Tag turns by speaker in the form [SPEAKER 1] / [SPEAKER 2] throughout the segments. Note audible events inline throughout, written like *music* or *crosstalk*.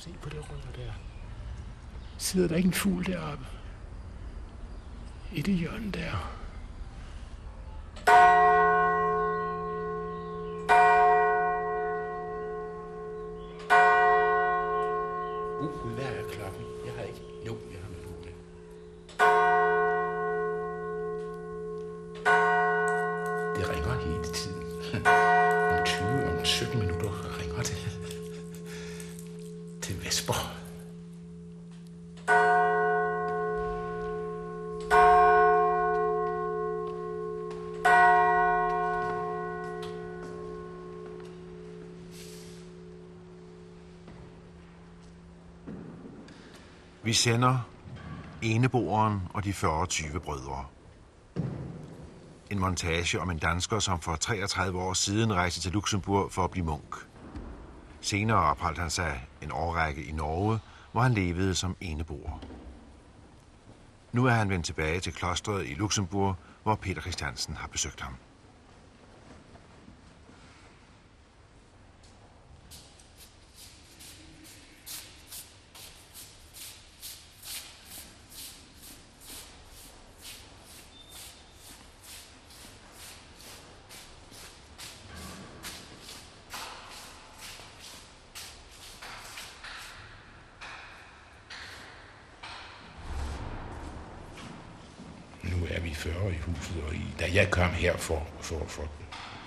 [SPEAKER 1] Se på det rør der. Sidder der ikke en fugl deroppe? I det hjørne der.
[SPEAKER 2] Vi sender Eneboeren og de 40-20 brødre. En montage om en dansker, som for 33 år siden rejste til Luxembourg for at blive munk. Senere opholdt han sig en årrække i Norge, hvor han levede som eneboer. Nu er han vendt tilbage til klostret i Luxembourg, hvor Peter Christiansen har besøgt ham.
[SPEAKER 3] Nu er vi 40 i huset, og i, da jeg kom her for, for, for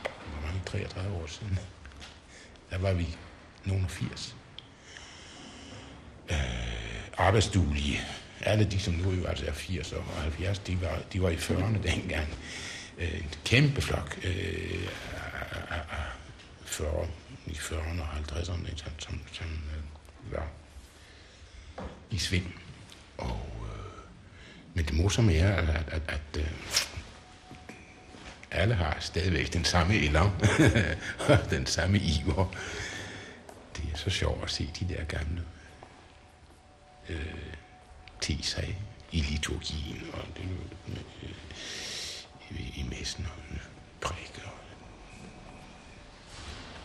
[SPEAKER 3] hvor mange, 33 år siden, der var vi nogen 80. Øh, arbejdsduelige. Alle de, som nu jo altså er 80 og 70, de var, de var i 40'erne dengang. Øh, en kæmpe flok øh, af- af- af 40, i 40'erne og 50'erne, som, som, som øh, var i sving. Det morsomme er, at, at, at, at øh, alle har stadigvæk den samme ender og *laughs* den samme iver. Det er så sjovt at se de der gamle øh, te sig i liturgien og det, øh, i, i messen og prædiker og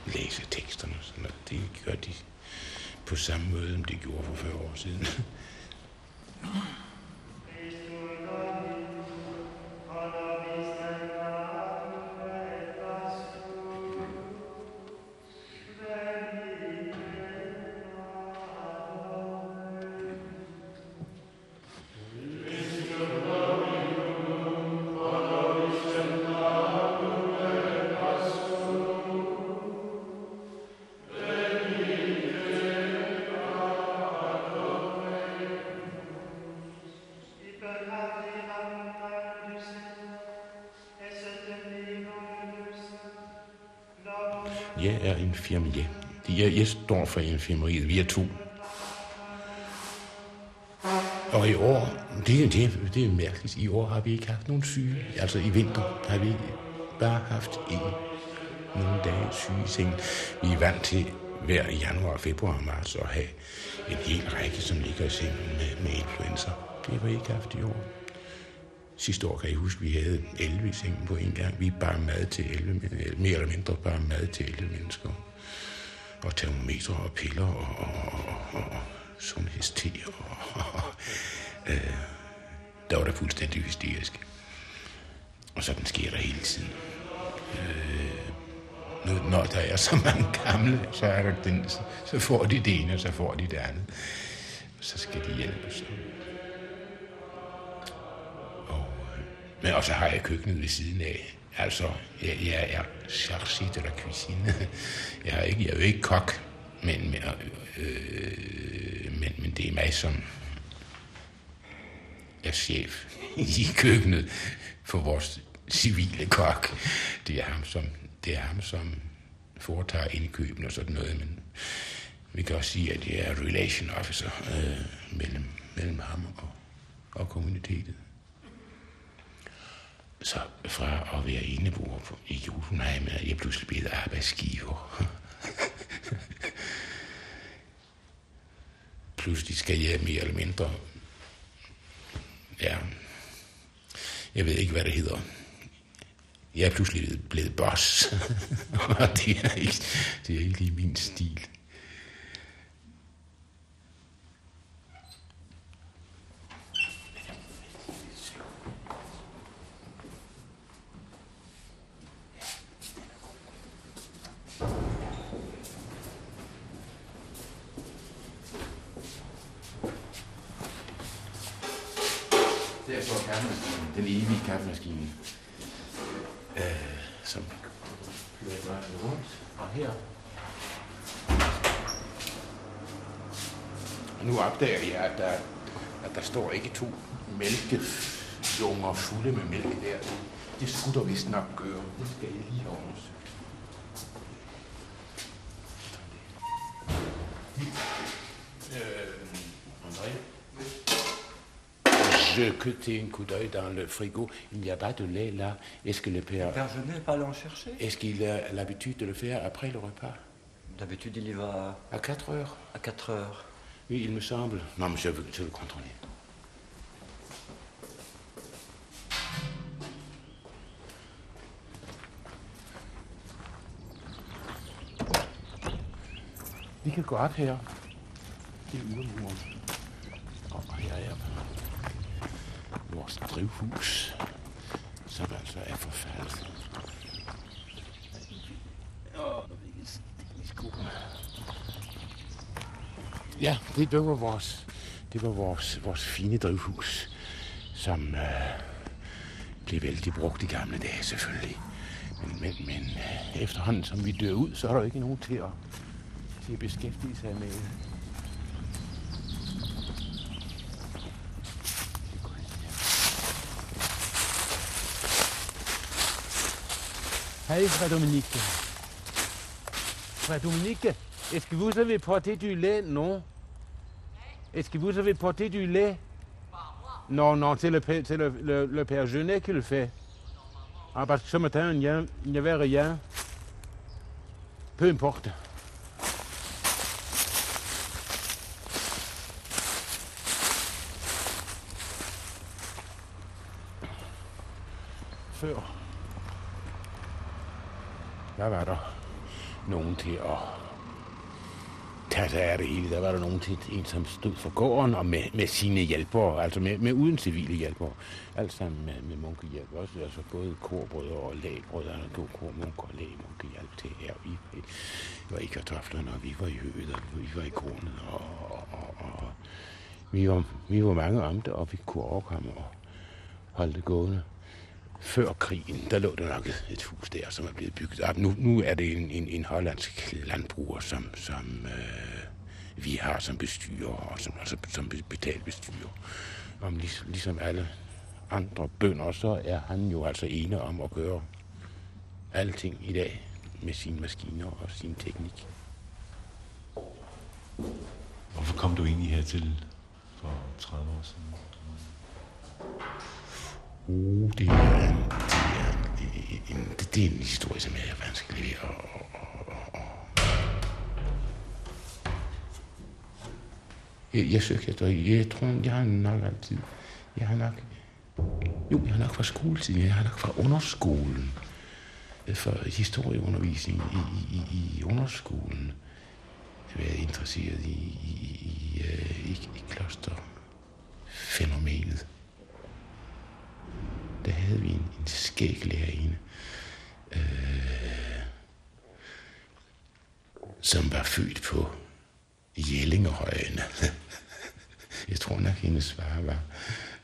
[SPEAKER 3] læse teksterne. Sådan, det gør de på samme måde, som det gjorde for 40 år siden. Jeg er infirmier. Jeg, jeg står for infirmeriet. Vi er to. Og i år, det, det, det er mærkeligt, i år har vi ikke haft nogen syge. Altså i vinter har vi bare haft en, nogle dage syge i sengen. Vi er vant til hver januar, februar og marts at have en hel række, som ligger i sengen med, med influenza. Det har vi ikke haft i år. Sidste år kan jeg huske, vi havde 11 i sengen på en gang. Vi bare mad til 11, mere eller mindre bare mad til 11 mennesker. Og termometer og piller og, og, og, og sundhedste. Og, og, øh, der var der fuldstændig hysterisk. Og sådan sker der hele tiden. Øh, når, når der er så mange gamle, så, er der den, så får de det ene, og så får de det andet. Så skal de hjælpes. Og så har jeg køkkenet ved siden af. Altså, jeg, jeg er chargé de la cuisine. *laughs* Jeg er, ikke, jeg er jo ikke kok, men, men, øh, men, men det er mig, som er chef *laughs* i køkkenet for vores civile kok. Det er ham, som, det er ham, som foretager indkøben og sådan noget, men vi kan også sige, at jeg er relation officer øh, mellem, mellem ham og, og kommunitetet. Så fra at være eneboer på- i Jotunheim, er jeg pludselig blevet arbejdsgiver. *laughs* pludselig skal jeg mere eller mindre... Ja, jeg ved ikke, hvad det hedder. Jeg er pludselig blevet boss. *laughs* Og det er ikke, det er ikke lige min stil. Der står kaffemaskinen, den evige kaffemaskine, øh, som kører rundt. Og her nu opdager jeg, at der, at der står ikke to mælkejunger fulde med mælk der. Det skulle der vist nok gøre. Det skal jeg lige have undersøgt. Je jeté un coup d'œil dans le frigo. Il n'y a pas de lait là. Est-ce que le père...
[SPEAKER 4] Père Genet pas aller en chercher
[SPEAKER 3] Est-ce qu'il a l'habitude de le faire après le repas?
[SPEAKER 4] D'habitude, il y va
[SPEAKER 3] À 4 heures
[SPEAKER 4] à 4 heures.
[SPEAKER 3] Oui, il me semble. Non, mais je veux, je veux contrôler. Vi kan gå op her. Det er er vores drivhus, som altså er forfærdet. Ja, det, det var vores, det var vores, vores fine drivhus, som øh, blev vældig brugt i gamle dage selvfølgelig. Men, men, men øh, efterhånden som vi dør ud, så er der jo ikke nogen til at, til at beskæftige sig med Hej, frère Dominique. Frère Dominique, est-ce que vous avez porté du lait? Non. Est-ce que vous avez porté du lait? Non, non, c'est le, le, père Genet qui le fait. Ah, parce que ce matin, il n'y avait rien. Peu importe. Der var der nogen til at tage sig af det hele. Der var der nogen til en, som stod for gården og med, med sine hjælpere, altså med, med uden civile hjælpere. Alt sammen med, med munkehjælp også, altså både korbrødre og lægbrødre, to kor, munker og lægmunkehjælp til her. Vi vi var i kartoflerne, og vi var i høet, og vi var i kornet, og, og, og, og vi, var, vi var mange om det, og vi kunne overkomme og holde det gående før krigen, der lå der nok et, et hus der, som er blevet bygget op. Nu, nu er det en, en, en hollandsk landbruger, som, som øh, vi har som bestyrer, og som, altså, som betalt bestyrer. Om lig, ligesom alle andre bønder, så er han jo altså ene om at gøre alting i dag med sine maskiner og sin teknik.
[SPEAKER 5] Hvorfor kom du egentlig hertil for 30 år siden?
[SPEAKER 3] Uh, det er en, det er en, en, det, det er en historie, som er vanskelig ved at, jeg, jeg søgte efter, jeg tror, jeg har nok altid, jeg har nok, jo, jeg har nok fra skoletiden, jeg har nok fra underskolen, øh, for historieundervisning i, i, i, i underskolen, været interesseret i, i, i, øh, i, i kloster der havde vi en, en skæg lærerinde, øh, som var født på Jellingehøjene. *laughs* Jeg tror nok, hendes far var,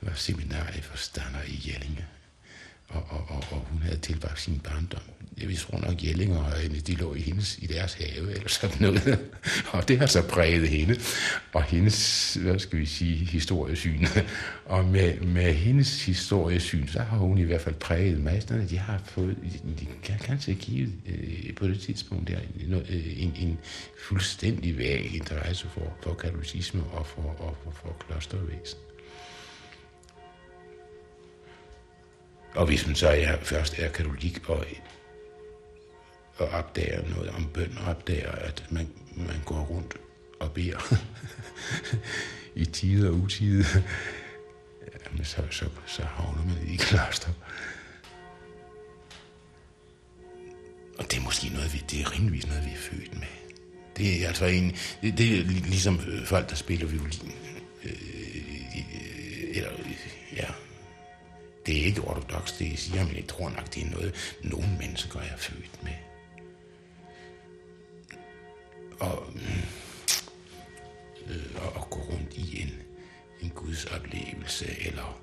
[SPEAKER 3] var seminarieforstander i Jellinge. Og, og, og, og hun havde tilbragt sin barndom. Jeg tror nok, Jellingerhøjene, de lå i, hendes, i deres have eller sådan noget. *laughs* Og det har så præget hende. Og hendes, hvad skal vi sige, historiesyn. *laughs* Og med, med hendes historiesyn, så har hun i hvert fald præget masterne. De har fået, de kan kanskje givet øh, på det tidspunkt der, en, en, en fuldstændig væg interesse for, for katolicisme og for, og for, for klostervæsen. Og hvis man så er, først er katolik og, og opdager noget om bøn, og opdager, at man, man går rundt og beder *laughs* i tide og utide, jamen så, så, så havner man i kloster. Og det er måske noget, vi, det er rimeligvis noget, vi er født med. Det er altså en, det, det er ligesom øh, folk, der spiller violin. Øh, eller, det er ikke ortodox, det jeg siger, men jeg tror nok, det er noget, nogle mennesker er født med. Og, øh, og, gå rundt i en, en gudsoplevelse, eller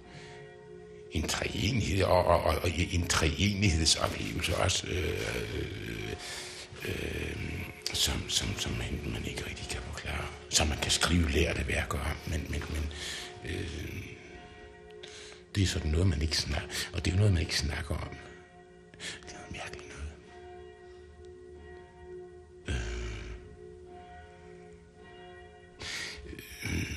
[SPEAKER 3] en treenighed, og, og, og, og en treenighedsoplevelse også, øh, øh, øh, som, som, som man, man ikke rigtig kan forklare. Som man kan skrive lærte værker om, men, men, men øh, det er sådan noget, man ikke snakker, og det er noget, man ikke snakker om. Det er noget mærkeligt noget. Øh. Øh.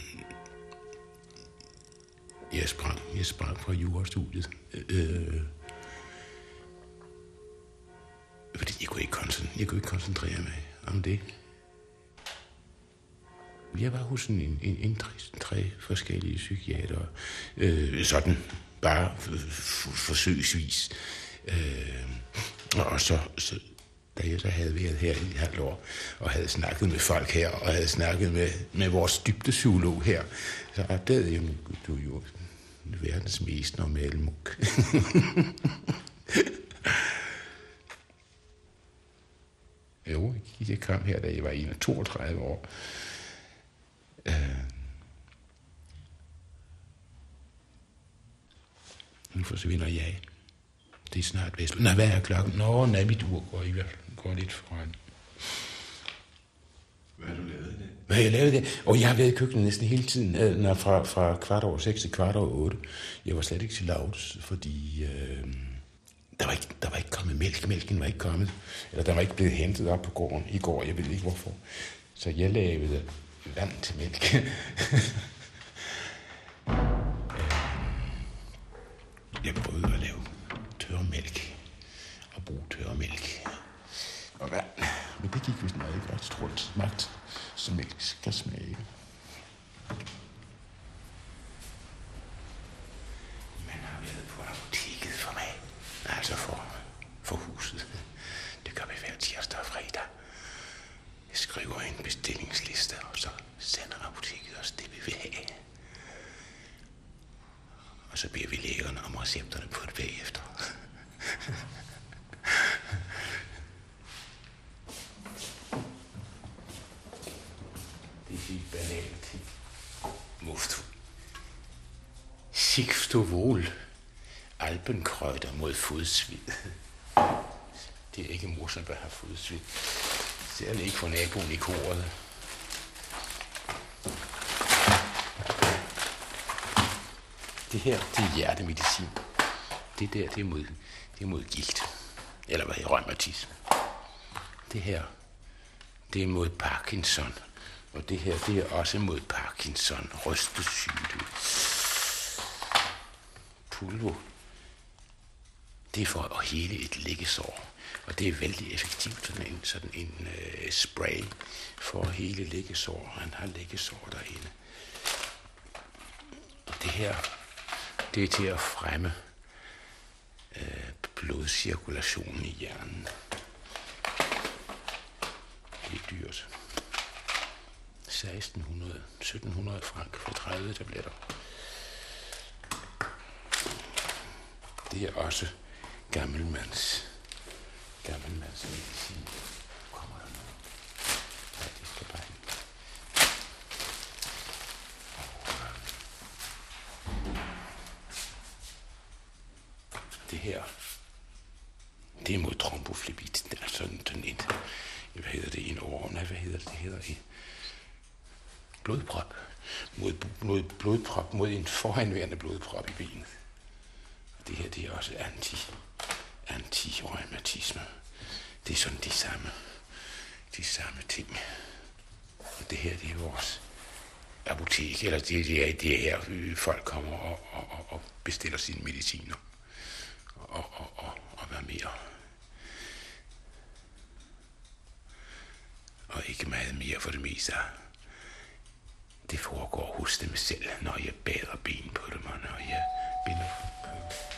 [SPEAKER 3] Jeg sprang, jeg sprang fra jurastudiet. Øh, fordi jeg kunne, ikke koncentrere, jeg kunne ikke koncentrere mig om det. Jeg var hos en, en, en, en tre, tre forskellige psykiater. Øh, sådan bare forsøgsvis. Øh, og så, så, da jeg så havde været her i et halvt år, og havde snakket med folk her, og havde snakket med, med vores dybdepsykolog her, så opdagede jeg, du er jo verdens mest normale muk. *laughs* jo, jeg kom her, da jeg var 31 år. Øh. Nu forsvinder jeg. Det er snart vest. Nej, hvad er klokken? Nå, nej, mit ur går, i, hvert fald- går lidt foran.
[SPEAKER 5] Hvad har du lavet i det?
[SPEAKER 3] Hvad har jeg lavet det? Og jeg har været i køkkenet næsten hele tiden, øh, når fra, fra kvart over seks til kvart over otte. Jeg var slet ikke til lavs, fordi øh, der, var ikke, der var ikke kommet mælk. Mælken var ikke kommet. Eller der var ikke blevet hentet op på gården i går. Jeg ved ikke hvorfor. Så jeg lavede vand *laughs* til mælk. Øh, jeg prøvede at lave tørmælk og bruge tørmælk og vand. Men det gik vist meget godt, tror jeg. Smagt, som mælk skal smage. Man har været på apoteket for mig. Altså for, for huset. Det gør vi hver tirsdag og fredag. Jeg skriver en bestillingsliste, og så sender apoteket os det, vi vil have. Og så beder vi lægerne om recepterne på det bagefter. Det er helt banalt ting. Muft. Sigftovol. Alpenkrøjder mod fodsvid. Det er ikke morsomt at have fodsvid. Ikke for naboen i koret. Det her, det er hjertemedicin. Det der, det er mod, det er mod gilt. Eller hvad hedder rheumatisme. Det her, det er mod Parkinson. Og det her, det er også mod Parkinson. Rystesyge. Pulvo. Det er for at hele et liggesår. Og det er vældig effektivt, sådan en, sådan en øh, spray for hele liggesår. Han har liggesår derinde. Og det her, det er til at fremme øh, blodcirkulationen i hjernen. Det er dyrt. 1600, 1700 frank for 30 tabletter. Det er også gammelmands, gammelmands medicin. Altså, kommer der noget? Nej, det skal bare ikke. Det her, det er mod tromboflebit. Det er sådan, sådan et, hvad hedder det, en overordnet, hvad hedder det, det hedder i blodprop. Mod, mod blodprop, mod en foranværende blodprop i benet. Det her, det er også anti, antireumatisme. Det er sådan de samme, de samme ting. Og det her, det er vores apotek, eller det, det, er, det er her, øh, folk kommer og, og, og, og bestiller sine mediciner. Og, og, og, og hvad mere. Og ikke meget mere for det meste. Det foregår hos dem selv, når jeg bader ben på dem, og når jeg binder på.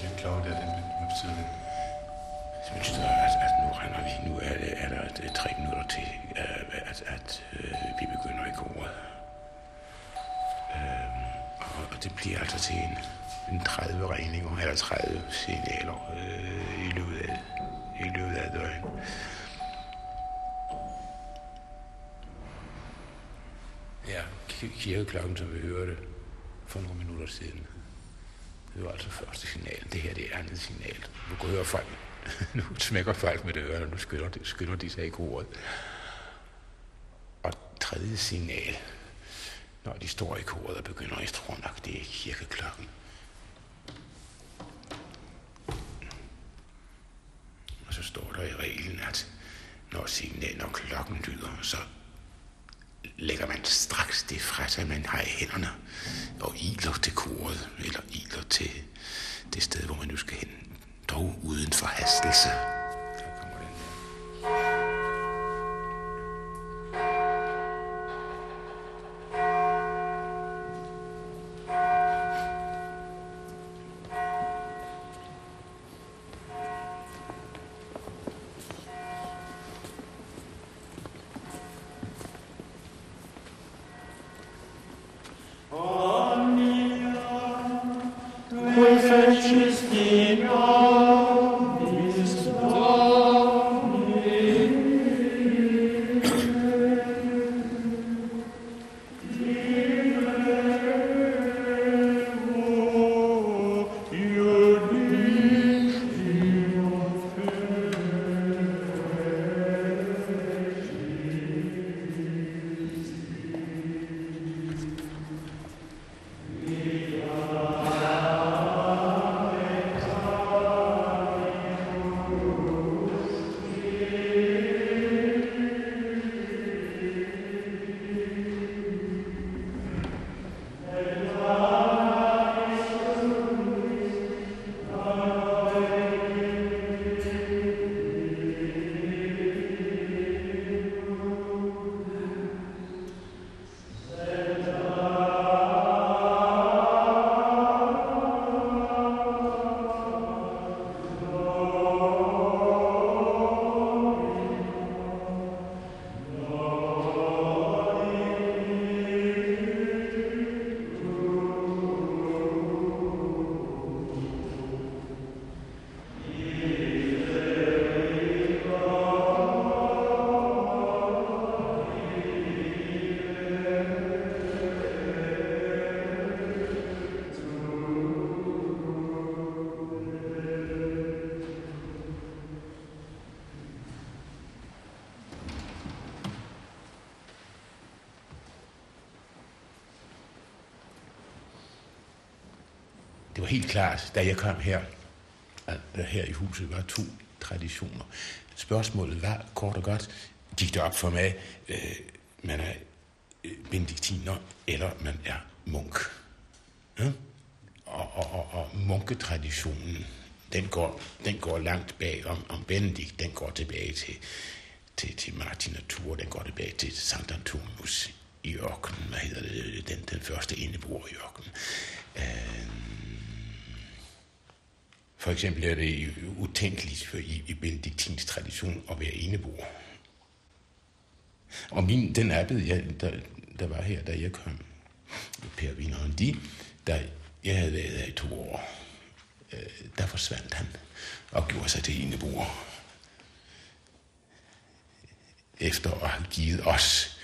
[SPEAKER 5] Den klokke der, den, hvad betyder det?
[SPEAKER 3] Synes du, at, at nu render vi, nu er, det, er der et, tre minutter til, uh, at, at uh, vi begynder i koret. Uh, og, og det bliver altså til en, en 30 regninger, eller 30 signaler uh, i løbet af, i løbet af døgn. Ja, kirkeklokken, som vi hørte for nogle minutter siden. Det var altså første signal. Det her det er andet signal. Nu kan høre folk. *laughs* nu smækker folk med det øre, og nu skynder de, skynder de sig ikke ordet. Og tredje signal, når de står i koret og begynder, jeg tror nok, det er kirkeklokken. Og så står der i reglen, at når, signal, når klokken lyder, så lægger man straks det fra sig, man har i hænderne, og iler til koret, eller iler til det sted, hvor man nu skal hen, dog uden forhastelse. Det var helt klart, da jeg kom her, at der her i huset var to traditioner. Spørgsmålet var kort og godt, gik det op for mig, øh, man er øh, benediktiner, eller man er munk. Ja? Og, og, og, og munketraditionen, den går, den går langt bag om, om Benedikt, den går tilbage til, til, til Martin Natur, den går tilbage til Sankt Antonius i ørkenen, hvad hedder det, den, den første indebor i ørkenen. Øh, for eksempel er det utænkeligt for i, i benediktins tradition at være eneboer. Og min, den abbed, jeg, der, der var her, da jeg kom, Per Wiener de, der jeg havde været her i to år, øh, der forsvandt han og gjorde sig til eneboer. Efter at have givet os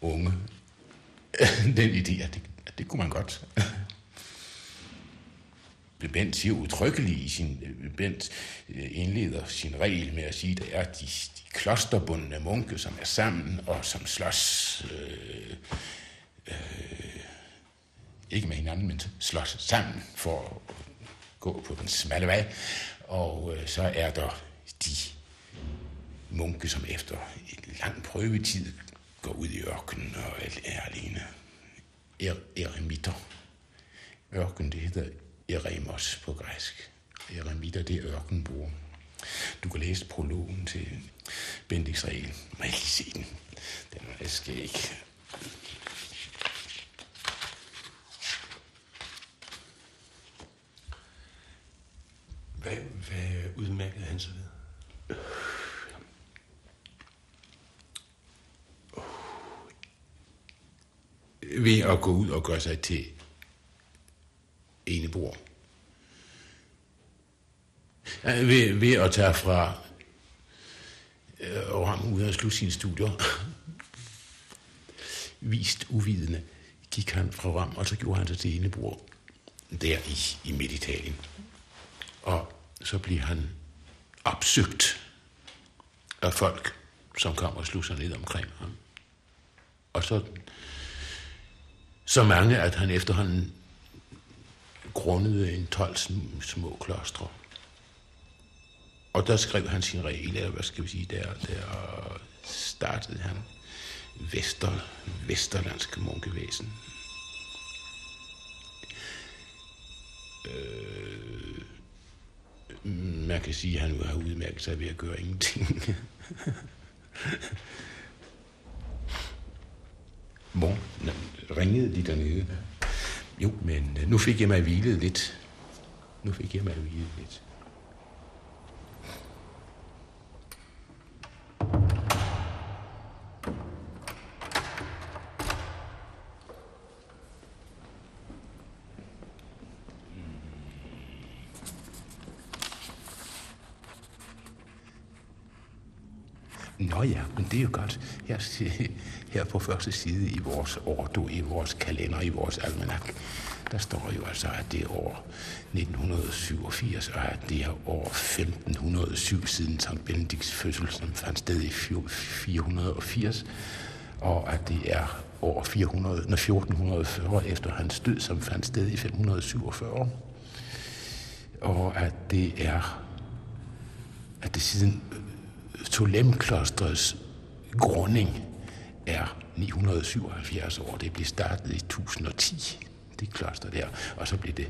[SPEAKER 3] unge *laughs* den idé, at det, at det kunne man godt. Bent siger udtrykkeligt i sin, øh, Bent øh, indleder sin regel med at sige, at det er de, de klosterbundne munke, som er sammen og som slås, øh, øh, ikke med hinanden, men slås sammen for at gå på den smalle vej. Og øh, så er der de munke, som efter en lang prøvetid går ud i ørkenen og er alene. Er, eremitter. Ørken, det hedder Eremos på græsk. Eremitter, det er ørkenboer. Du kan læse prologen til Bendix regel. Må jeg lige se den? Den er skæg.
[SPEAKER 5] Hvad, hvad udmærkede han sig ved?
[SPEAKER 3] Ved at gå ud og gøre sig til enebor. Ved, ved at tage fra øh, og ham ud og slutte sine studier. vist uvidende, gik han fra Ram, og så gjorde han sig til enebror der i, i Miditalien. Og så blev han opsøgt af folk, som kom og slog sig ned omkring ham. Og så, så mange, at han efterhånden grundede en 12 små klostre. Og der skrev han sin regel, eller hvad skal vi sige, der, der startede han Vester, Vesterlandske munkevæsen. Øh, man kan sige, at han har udmærket sig ved at gøre ingenting. Hvor ringede de dernede? Jo, men øh, nu fik jeg mig hvilet lidt. Nu fik jeg mig hvilet lidt. Nå ja, men det er jo godt. Her, *laughs* øh, her på første side i vores årdu, i vores kalender, i vores almanak, der står jo altså, at det er år 1987, og at det er år 1507 siden Sankt Benedikts fødsel, som fandt sted i 480, og at det er år 400, 1440 efter hans død, som fandt sted i 547, og at det er at det siden Tolemklostrets grunding er 977 år. Det blev startet i 1010, det kloster der, og så blev det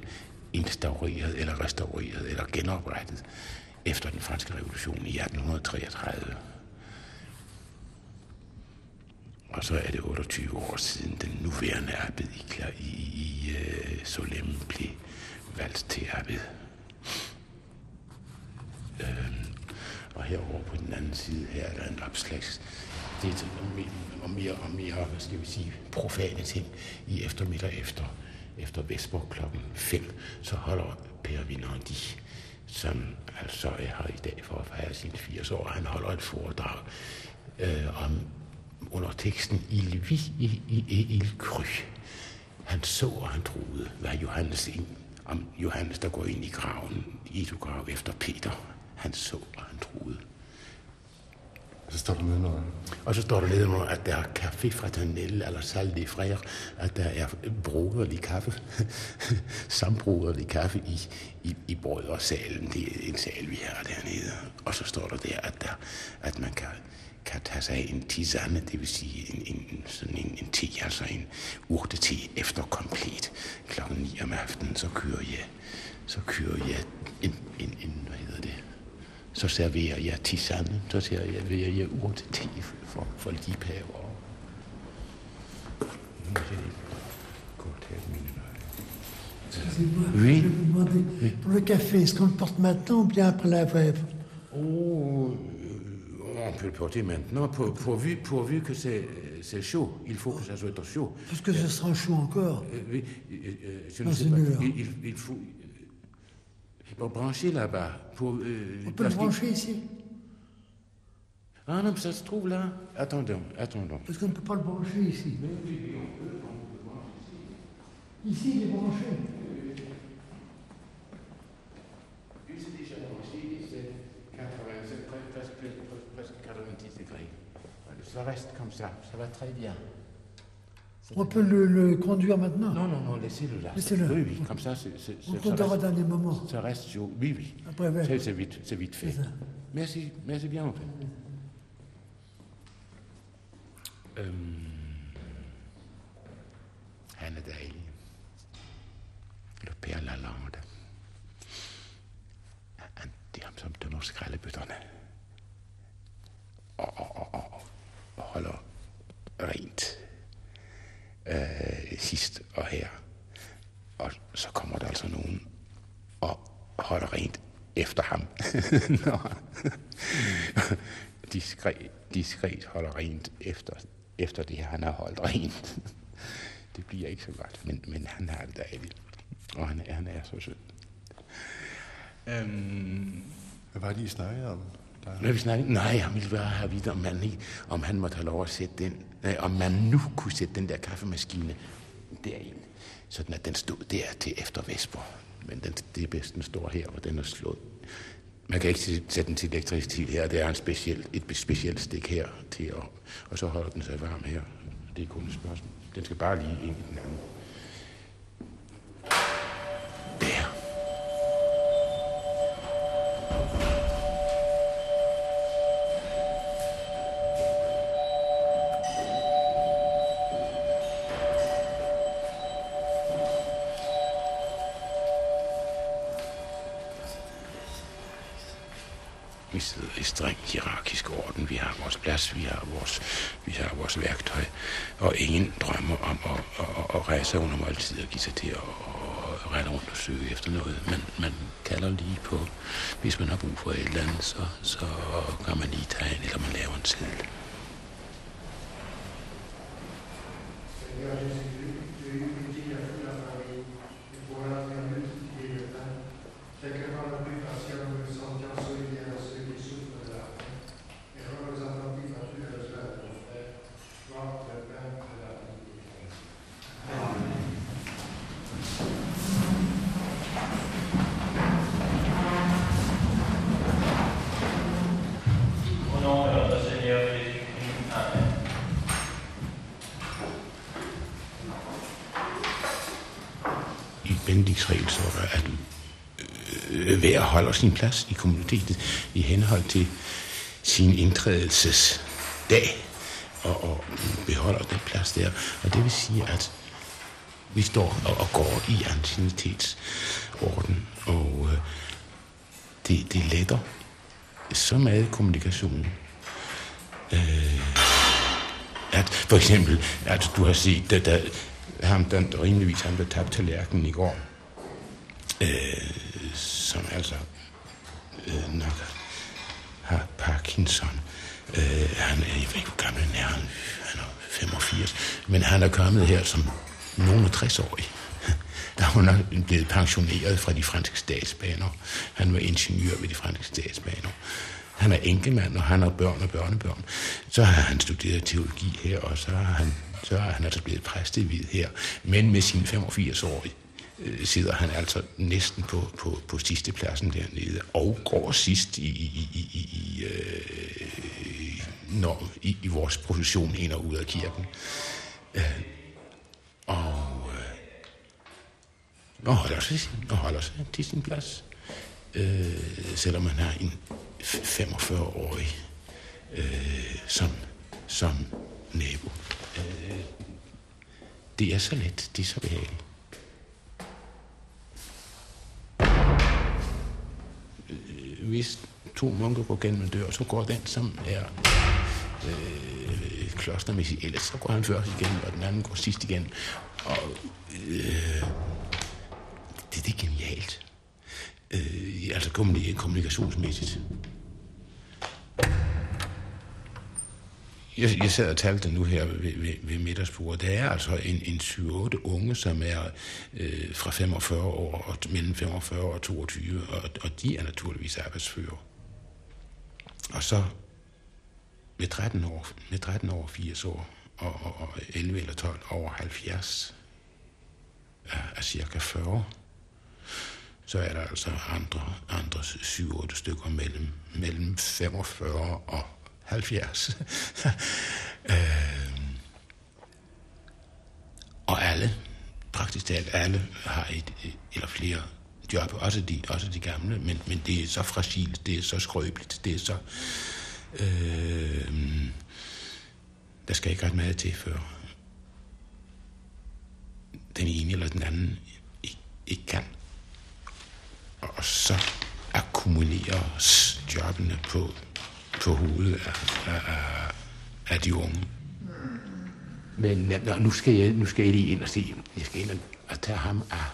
[SPEAKER 3] instaureret, eller restaureret, eller genoprettet efter den franske revolution i 1833. Og så er det 28 år siden den nuværende abbed i, i, i uh, Solem blev valgt til abbed. Øhm, og herover på den anden side her er der en opslags det og mere og mere, hvad skal vi sige, profane ting i eftermiddag efter, efter Vesper klokken 5, så holder Per Vinandi, som altså er her i dag for at fejre sine 80 år, han holder et foredrag øh, om under teksten Il vi i, i, i il kry. Han så, og han troede, hvad Johannes, om Johannes, der går ind i graven, i grav efter Peter. Han så, og han troede.
[SPEAKER 6] Så står der nedenunder.
[SPEAKER 3] Og så står der nedenunder, at der er café fraternelle, eller salt i frères, at der er broderlig kaffe, *laughs* sambroderlig kaffe i, i, i brødersalen. Det er en sal, vi har dernede. Og så står der der, at, der, at man kan, kan tage sig af en tisane, det vil sige en, en, sådan en, en te, altså en urte te efter komplet. Klokken 9 om aftenen, så kører jeg, så kører jeg en, en, en hvad så serverer jeg tisane, så serverer jeg urte te for, for liebhaver.
[SPEAKER 7] Excusez-moi,
[SPEAKER 3] Oui.
[SPEAKER 7] je vous
[SPEAKER 3] Oui.
[SPEAKER 7] pour le café, est-ce qu'on le porte maintenant ou bien après la vève
[SPEAKER 3] Oh, euh, on peut le porter maintenant, pour- pourvu, pourvu que c'est chaud. Il faut que ça soit chaud.
[SPEAKER 7] Parce que ce sera chaud encore.
[SPEAKER 3] Euh, oui, euh, euh, je ne
[SPEAKER 7] Dans
[SPEAKER 3] sais
[SPEAKER 7] une
[SPEAKER 3] pas. Il, il- il faut. Pour brancher là-bas. Pour, euh,
[SPEAKER 7] On peut le brancher ici
[SPEAKER 3] Ah non, mais ça se trouve là. Attendons, attendons.
[SPEAKER 7] Parce qu'on ne peut pas le brancher ici. Ici, il est branché.
[SPEAKER 3] c'est déjà branché, c'est 87, presque, presque 90 degrés. Ça reste comme ça, ça va très bien.
[SPEAKER 7] On peut le, conduire maintenant
[SPEAKER 3] Non, non, non, laissez-le là.
[SPEAKER 7] Laissez-le.
[SPEAKER 3] Oui, oui, comme ça, c'est.
[SPEAKER 7] On comptera
[SPEAKER 3] dans
[SPEAKER 7] des moments.
[SPEAKER 3] Ça reste sur. Oui, oui.
[SPEAKER 7] Après, ouais.
[SPEAKER 3] C'est vite, vite fait. Merci, merci bien, en fait. Euh... Dale, le père Lalande. En diamsamte norsk. Oh, oh, oh, oh. oh. oh øh, sidst og her. Og så kommer der altså nogen og holder rent efter ham. *laughs* Diskret, diskret holder rent efter, efter det, han har holdt rent. Det bliver ikke så godt, men, men han har det dejligt. Og han, han er så sød. Øhm,
[SPEAKER 6] Hvad var det, I snakkede om?
[SPEAKER 3] Hvad vi snakke? Nej, han ville bare have vidt, om han, ikke, om han måtte have lov at sætte den, nej, om man nu kunne sætte den der kaffemaskine derind, sådan at den stod der til efter Vesper. Men den, det er bedst, den står her, hvor den er slået. Man kan ikke sætte den til elektricitet her. Det er en speciel, et specielt stik her til at, og så holder den sig varm her. Det er kun et spørgsmål. Den skal bare lige ind i den anden. Give sig til at, rende rundt og søge efter noget. Man, man kalder lige på, hvis man har brug for et eller andet, så, så kan man lige tage en, eller man laver en seddel. I så der, at øh, hver holder sin plads i kommuniteten i henhold til sin indtrædelsesdag og, og beholder den plads der. Og det vil sige, at vi står og, og går i anciennitetsorden, og øh, det, det letter så meget kommunikationen. Øh, at for eksempel, at du har set, at der, ham, den, rimeligvis ham, der tabte tallerkenen i går, øh, som altså øh, nok har Parkinson. Øh, han er, jeg ved ikke, hvor gammel han er, han, er 85, men han er kommet her som nogen 60-årig. *laughs* da hun er blevet pensioneret fra de franske statsbaner. Han var ingeniør ved de franske statsbaner. Han er enkemand, og han har børn og børnebørn. Så har han studeret teologi her, og så har han, så er han altså blevet præst i her. Men med sin 85-årige Øh, sidder han altså næsten på, på, på sidste pladsen dernede, og går sidst i, i, i, i, i, øh, når, i, i vores procession ind og ud af kirken. Øh, og, øh, og holder sig, og holder sig til sin plads. Øh, selvom man har en 45-årig øh, som, som nabo. Øh, det er så let, det er så behageligt. Øh, hvis to munke går gennem en dør, så går den, som er øh, klostermæssigt, ellers så går han først igennem, og den anden går sidst igen. Og øh, det, det er genialt. Øh, altså kommunikationsmæssigt. Jeg, jeg sad og talte nu her ved, ved, ved middagsbordet. Der er altså en, en 7-8 unge, som er øh, fra 45 år og mellem 45 og 22, og, og de er naturligvis arbejdsfører. Og så med 13 år, med 13 år 80 år, og, og, og 11 eller 12 over 70 er, er cirka 40 så er der altså andre, andre 7-8 stykker mellem, mellem 45 og 70. *laughs* øh, og alle, praktisk talt alle, har et, eller flere job, også de, også de gamle, men, men det er så fragilt, det er så skrøbeligt, det er så... Øh, der skal ikke ret meget til, før den ene eller den anden ikke, ikke kan. Og så akkumuleres jobbene på, på hovedet af, af, af de unge. Men nå, nu, skal jeg, nu skal jeg lige ind og se. Jeg skal ind og, og tage ham af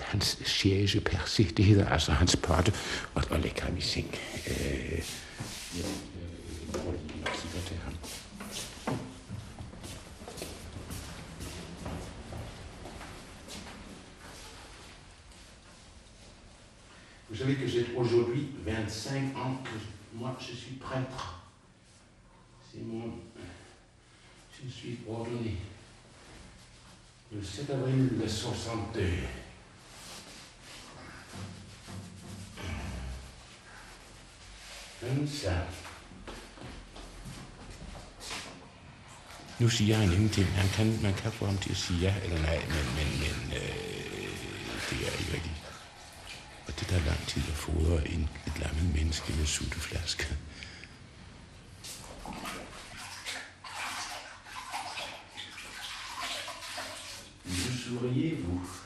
[SPEAKER 3] hans siège percé. Det hedder altså hans potte. Og, og lægge ham i seng. Øh, jeg, jeg prøver lige at kigge til ham. Que j'ai aujourd'hui 25 ans que moi je suis prêtre. C'est mon. Je suis ordonné. Le 7 avril 62. Sådan så. Nu siger han ingenting. Han kan, man kan få ham til at sige ja eller nej, men, men, men øh, er. Det tager lang tid at fodre en, et lammet menneske med sutteflaske. Nu souriez, vous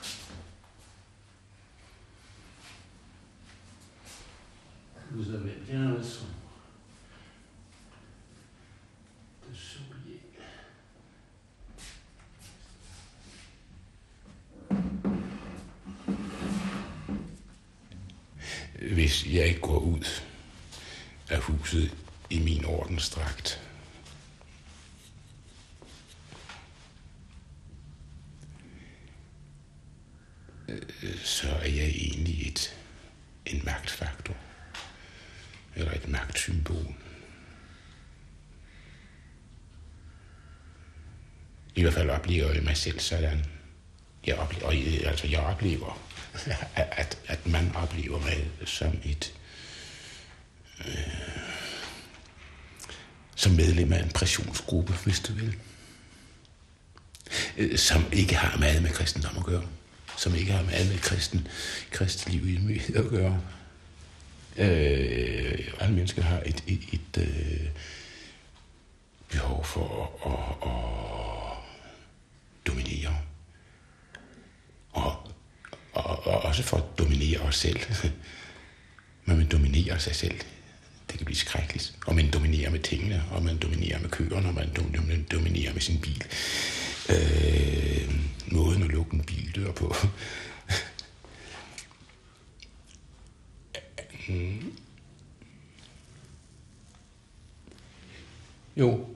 [SPEAKER 3] Hvis jeg ikke går ud af huset i min ordensdragt, øh, så er jeg egentlig et, en magtfaktor. Eller et magtsymbol. I hvert fald oplever jeg mig selv sådan. Jeg oplever, altså jeg oplever, *laughs* at, at man oplever mig som et øh, som medlem af en pressionsgruppe, hvis du vil. Øh, som ikke har meget med kristendom at gøre. Som ikke har meget med kristen, kristeliv i at gøre. Øh, alle mennesker har et, et, et øh, behov for at, at, at dominere. Og, og, og også for at dominere os selv. *laughs* Man dominerer sig selv. Det kan blive skrækkeligt. Og man dominerer med tingene, og man dominerer med køerne, og man dominerer med sin bil. Øh, måden at lukke en bildør på. Mm. *laughs* Jo.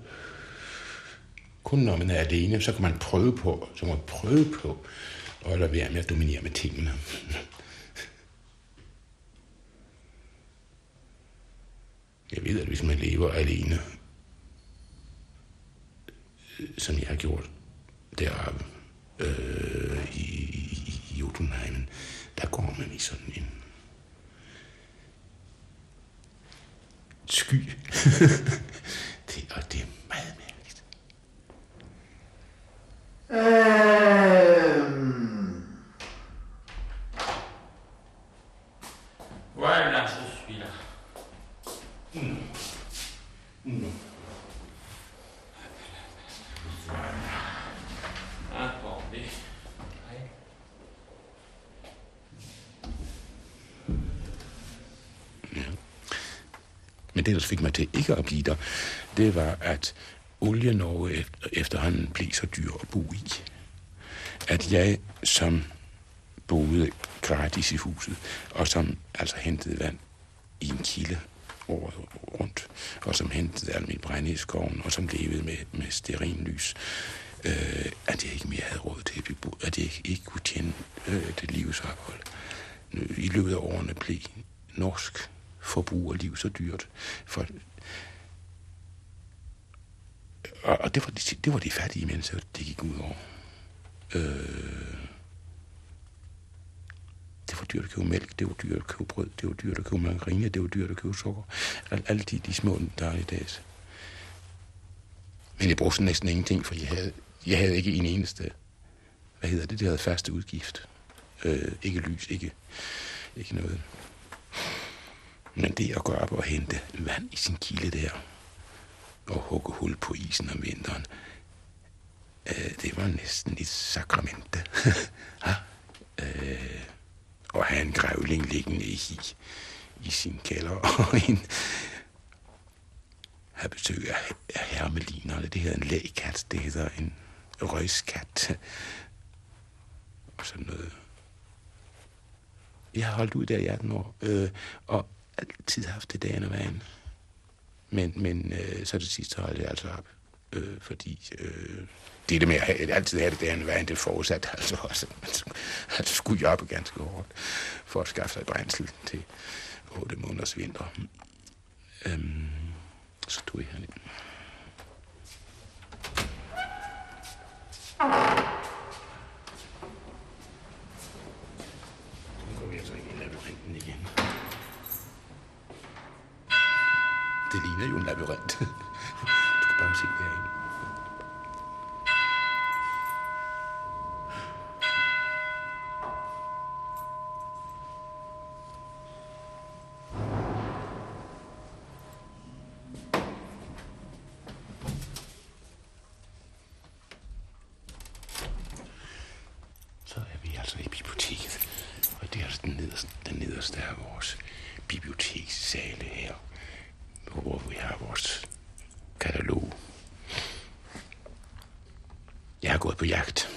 [SPEAKER 3] Kun når man er alene, så kan man prøve på, så kan man prøve på og lade være med at dominere med tingene. Jeg ved, at hvis man lever alene, som jeg har gjort deroppe øh, i, i, i Jotunheimen, der går man i sådan en sky. *laughs* det, og det er meget mærkeligt.
[SPEAKER 8] Øh je suis là. Attendez.
[SPEAKER 3] Men det, der fik mig til ikke at blive der, det var, at olie-Norge efter, efterhånden blev så dyr at bo i. At jeg, som boede gratis i huset, og som altså hentede vand i en kilde året rundt, og som hentede al min brænde i skoven, og som levede med, med sterinlys, øh, at jeg ikke mere havde råd til at blive bo, at jeg ikke, ikke kunne tjene øh, det livsophold. I løbet af årene blev norsk forbrug af liv så dyrt. For, og, og det, var de, det var de fattige mennesker, det gik ud over. Øh, det var dyrt at købe mælk, det var dyrt at købe brød, det var dyrt at købe margarine, det var dyrt at købe sukker. Al, alle de, de små dagligdags. Men jeg brugte næsten ingenting, for jeg havde, jeg havde ikke en eneste, hvad hedder det, det havde faste udgift. Øh, ikke lys, ikke, ikke noget. Men det at gå op og hente vand i sin kilde der, og hugge hul på isen om vinteren, øh, det var næsten et sakramente. *laughs* ha? øh, og have en grævling liggende i, i sin kælder, *laughs* og en, have besøg af hermelinerne. Det hedder en lægkat, det hedder en røgskat, og sådan noget. Jeg har holdt ud der i 18 år, øh, og altid haft det dagen og vejen. Men, men øh, så til sidst holdt jeg altså op. Øh, fordi øh, det der med at have, altid have det dagen og hvad det forudsat, *laughs* altså også, at man altså, skulle jobbe ganske hårdt for at skaffe sig brændsel til 8 måneders vinter. Øhm, så tog jeg herned. Thank you vi altså ind i labyrinten igen. Det ligner jo en labyrint. *laughs* Du kan bare se derinde. Så er vi altså i biblioteket. Og det er altså den nederste, den nederste af vores bibliotekssale her, hvor vi har vores katalog. Jeg har gået på jagt.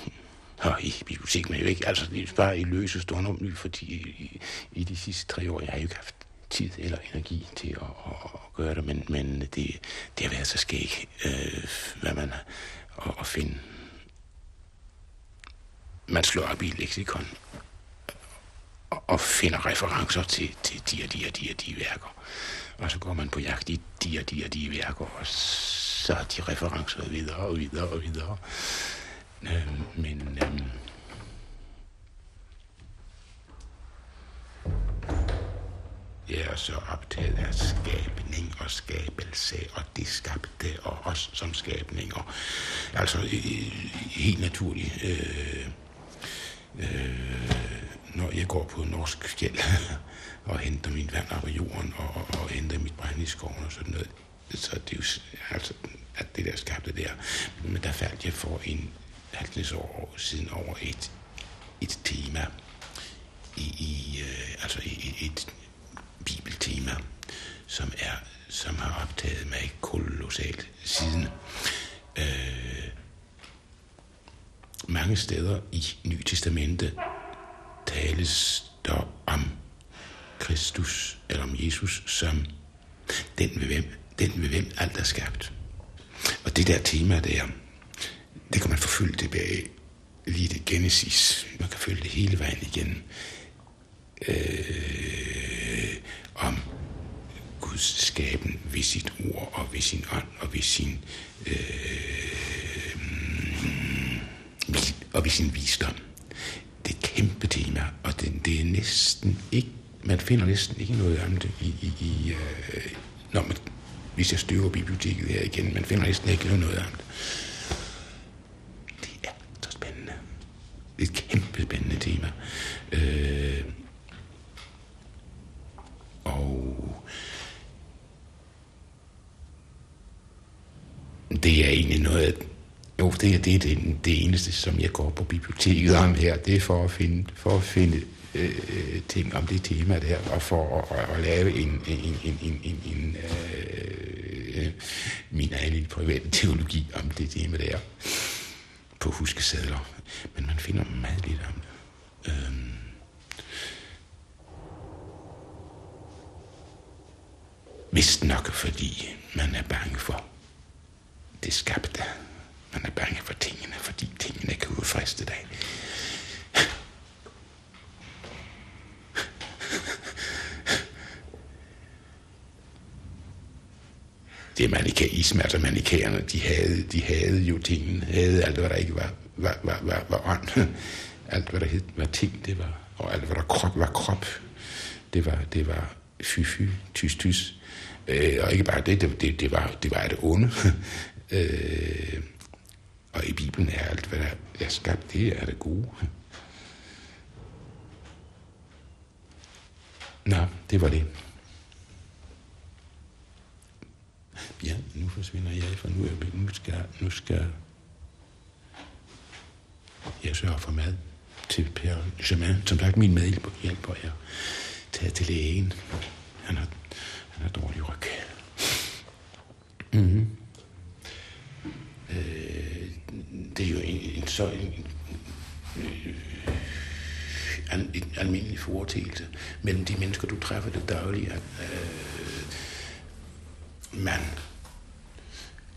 [SPEAKER 3] Og i bibliotek, men jo ikke, altså det er bare i løse stående fordi i, i de sidste tre år, jeg har jo ikke haft tid eller energi til at, at, at gøre det, men, men det, det har været så skægt, øh, hvad man at, at finde. Man slår op i leksikon og, og finder referencer til, til de og de og de og de værker. Og så går man på jagt i de og de og de værker, og så er de referencer videre og videre og videre. Øh, men øh, jeg er så optaget af skabning og skabelse og det skabte og os som skabninger. Altså øh, helt naturligt. Øh, øh, når jeg går på norsk fjeld *laughs* og henter min vand op af jorden og, og, og henter mit brænde i skoven og sådan noget, så det er jo altså, at det der skabte der. Men der faldt jeg for en 50 år siden over et, et tema i, i øh, altså et, et bibeltema, som er som har optaget mig kolossalt siden. Øh, mange steder i Nye Testamente tales der om Kristus, eller om Jesus, som den ved hvem, den ved hvem alt er skabt. Og det der tema der, det kan man forfølge tilbage lige det Genesis. Man kan følge det hele vejen igen. Øh, om Guds skaben ved sit ord og ved sin ånd og ved sin øh, mm, og ved sin visdom. Det er et kæmpe tema, og det, det er næsten ikke, man finder næsten ikke noget om det i, i, i øh, når man, hvis jeg støver biblioteket her igen, man finder næsten ikke noget om det. Det er så spændende. Det er et kæmpe spændende tema. Øh, og det er egentlig noget, jo, det er, det, er det, det eneste, som jeg går på biblioteket om her. Det er for at finde, for at finde øh, øh ting om det tema der, og for at, at, at lave en, en, en, en, en, en øh, øh, min egen private teologi om det tema der på huskesedler. Men man finder meget lidt om det. Øhm, Vist nok, fordi man er bange for det skabte. Man er bange for tingene, fordi tingene kan udfriste dig. Det er altså manikæerne, de havde, de havde jo tingene, havde alt, hvad der ikke var, var, var, var, var ånd. Alt, hvad der hed, var ting, det var, og alt, hvad der krop var krop. Det var, det var fy, fy, tys, tys. Øh, og ikke bare det, det, det, det, var, det var det onde. øh, og i Bibelen er alt, hvad der er skabt, det er det gode. Nå, det var det. Ja, nu forsvinder jeg, for nu, er, jeg, nu, skal, nu skal jeg sørge for mad til Per Germain. Som sagt, min medhjælper er taget til lægen. Han har, han har dårlig ryg. Mm-hmm. Øh, det er jo en, en så en, en, øh, al, en almindelig foretagelse mellem de mennesker, du træffer det daglige, at øh, man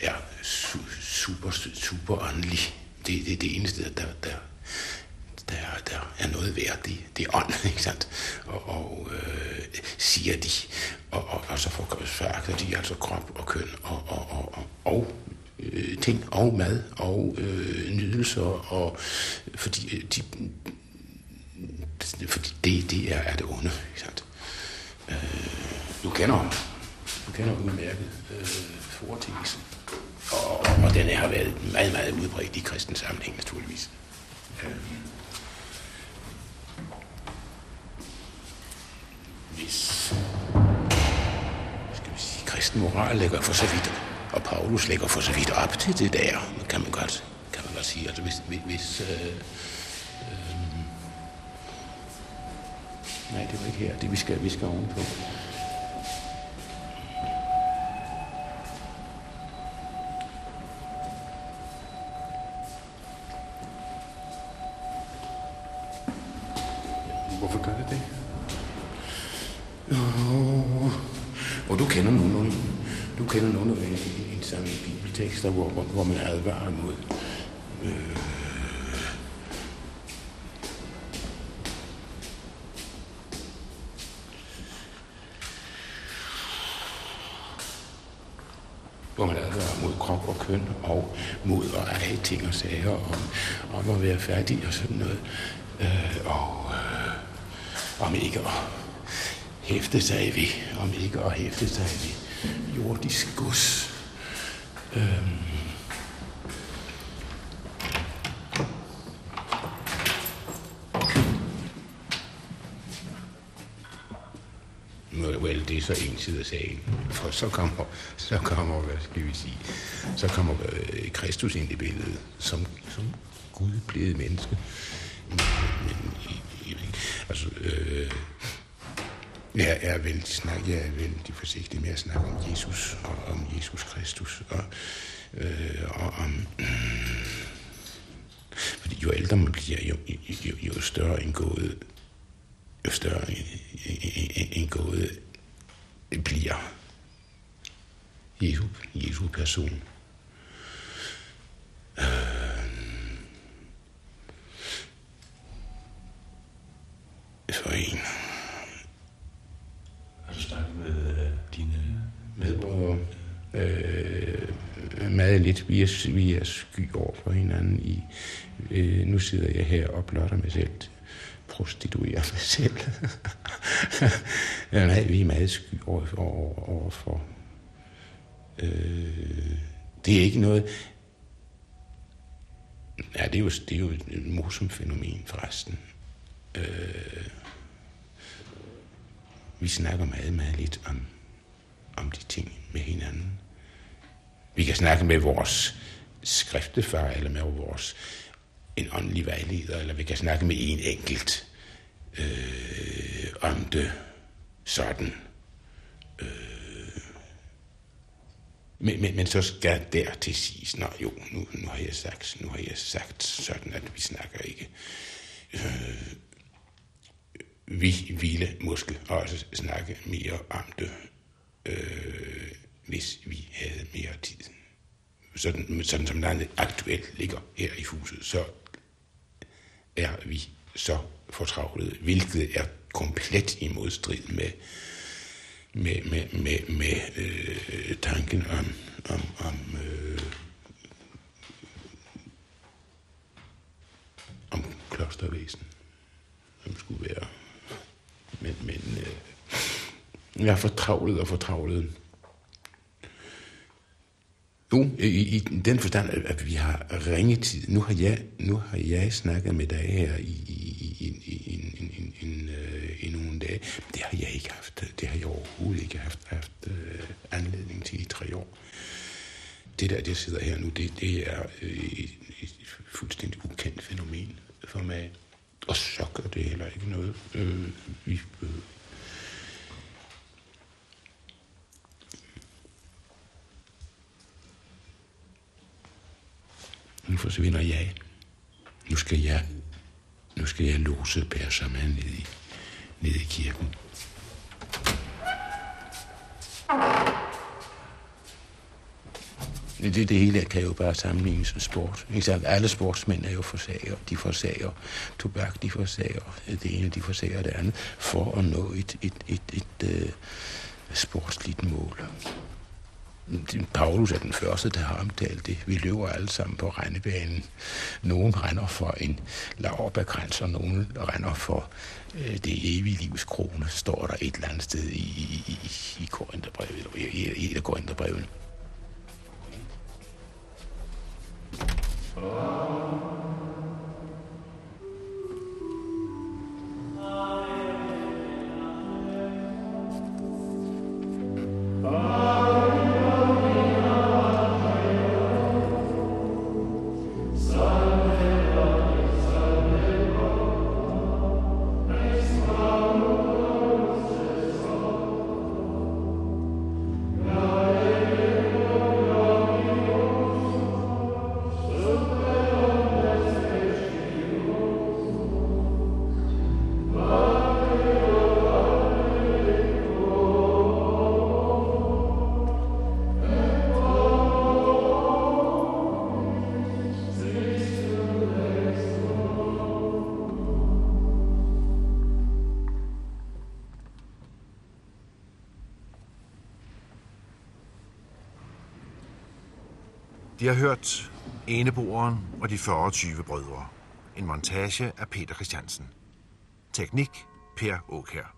[SPEAKER 3] er su- super, super åndelig. Det, det er det eneste, der, der, der, der er noget værd. Det, det er ånd, *laughs* ikke sandt? Og, og øh, siger de. Og, og, og så foragter de altså krop og køn og, og, og, og, og øh, ting og mad og øh, nydelser. Og, fordi øh, de, fordi det, det er, er det onde, ikke sant? Øh, du kender ham. Du kender udmærket øh, foretægelsen. Og, og den har været meget, meget udbredt i kristens sammenhæng, naturligvis. Øh. Hvis skal vi sige, kristen moral ligger for så vidt, og Paulus lægger for så vidt op til det der, kan man godt, kan man godt sige. Altså hvis, hvis øh, øh, nej, det var ikke her, det vi skal, vi skal ovenpå. Tekster, hvor, hvor, hvor man advarer mod øh, hvor man advarer mod krop og køn, og mod at eje ting og sager, om, om at være fattig og sådan noget. Øh, og øh, om ikke at hæfte sig ved, om ikke at hæfte sig ved jordisk gods. Øhm. Well, det er så en side af sagen. For så kommer, så kommer, hvad skal vi sige, så kommer øh, Kristus ind i billedet, som, som Gud blevet menneske. Men, men i, i, altså, øh, jeg er vældig snak, jeg er vældig forsigtig med at snakke om Jesus og om Jesus Kristus og, øh, og om øh, *clears throat* fordi jo ældre man bliver, jo, jo, jo større en gåde, jo større en, en, en gåde bliver Jesu, Jesu person. Øh, for en.
[SPEAKER 5] Har du snakket med øh, dine medbrugere?
[SPEAKER 3] øh, meget lidt. Vi er, vi er sky over for hinanden. I, øh, nu sidder jeg her og blotter mig selv. Prostituerer mig selv. ja, *laughs* nej, vi er meget sky over, over, over for. Øh, det er ikke noget... Ja, det er jo, det er jo et morsomt fænomen forresten. Øh, vi snakker meget, meget lidt om, om de ting med hinanden. Vi kan snakke med vores skriftefar, eller med vores en åndelig vejleder, eller vi kan snakke med en enkelt øh, om det sådan. Øh, men, men, men så skal der til siges, nå jo, nu, nu har jeg sagt, nu har jeg sagt sådan, at vi snakker ikke. Øh, vi ville måske også snakke mere om det, øh, hvis vi havde mere tid. Sådan, sådan som landet aktuelt ligger her i huset, så er vi så fortravlet, hvilket er komplet i modstrid med, med, med, med, med øh, tanken om, om, om, øh, om klostervæsen, som skulle være men, men øh, jeg er fortravlet og fortravlet. Jo, i, i den forstand, at vi har ringetid. Nu har jeg, nu har jeg snakket med dig her i, i, i, i, en, en, en, en, øh, i nogle dage. Det har jeg ikke haft. Det har jeg overhovedet ikke haft, haft øh, anledning til i tre år. Det der, det sidder her nu, det, det er øh, et, et fuldstændig ukendt fænomen for mig. Og så gør det heller ikke noget. Øh, vi, øh, Nu forsvinder jeg. Nu skal jeg, nu skal jeg lose Per sammen ned i, ned i kirken. Det, det hele kan jo bare sammenlignes med sport. Ikke? Alle sportsmænd er jo forsager. De forsager tobak, de forsager det ene, de forsager det andet, for at nå et, et, et, et, et uh, sportsligt mål. Paulus er den første, der har omtalt det. Vi løber alle sammen på regnebanen. Nogen render for en laverbærkrans, og nogen render for øh, det evige livs krone, står der et eller andet sted i, i, i, i Korintherbrevet, i, i, i et af Amen.
[SPEAKER 2] De har hørt Eneboeren og de 40 brødre. En montage af Peter Christiansen. Teknik Per Åkær.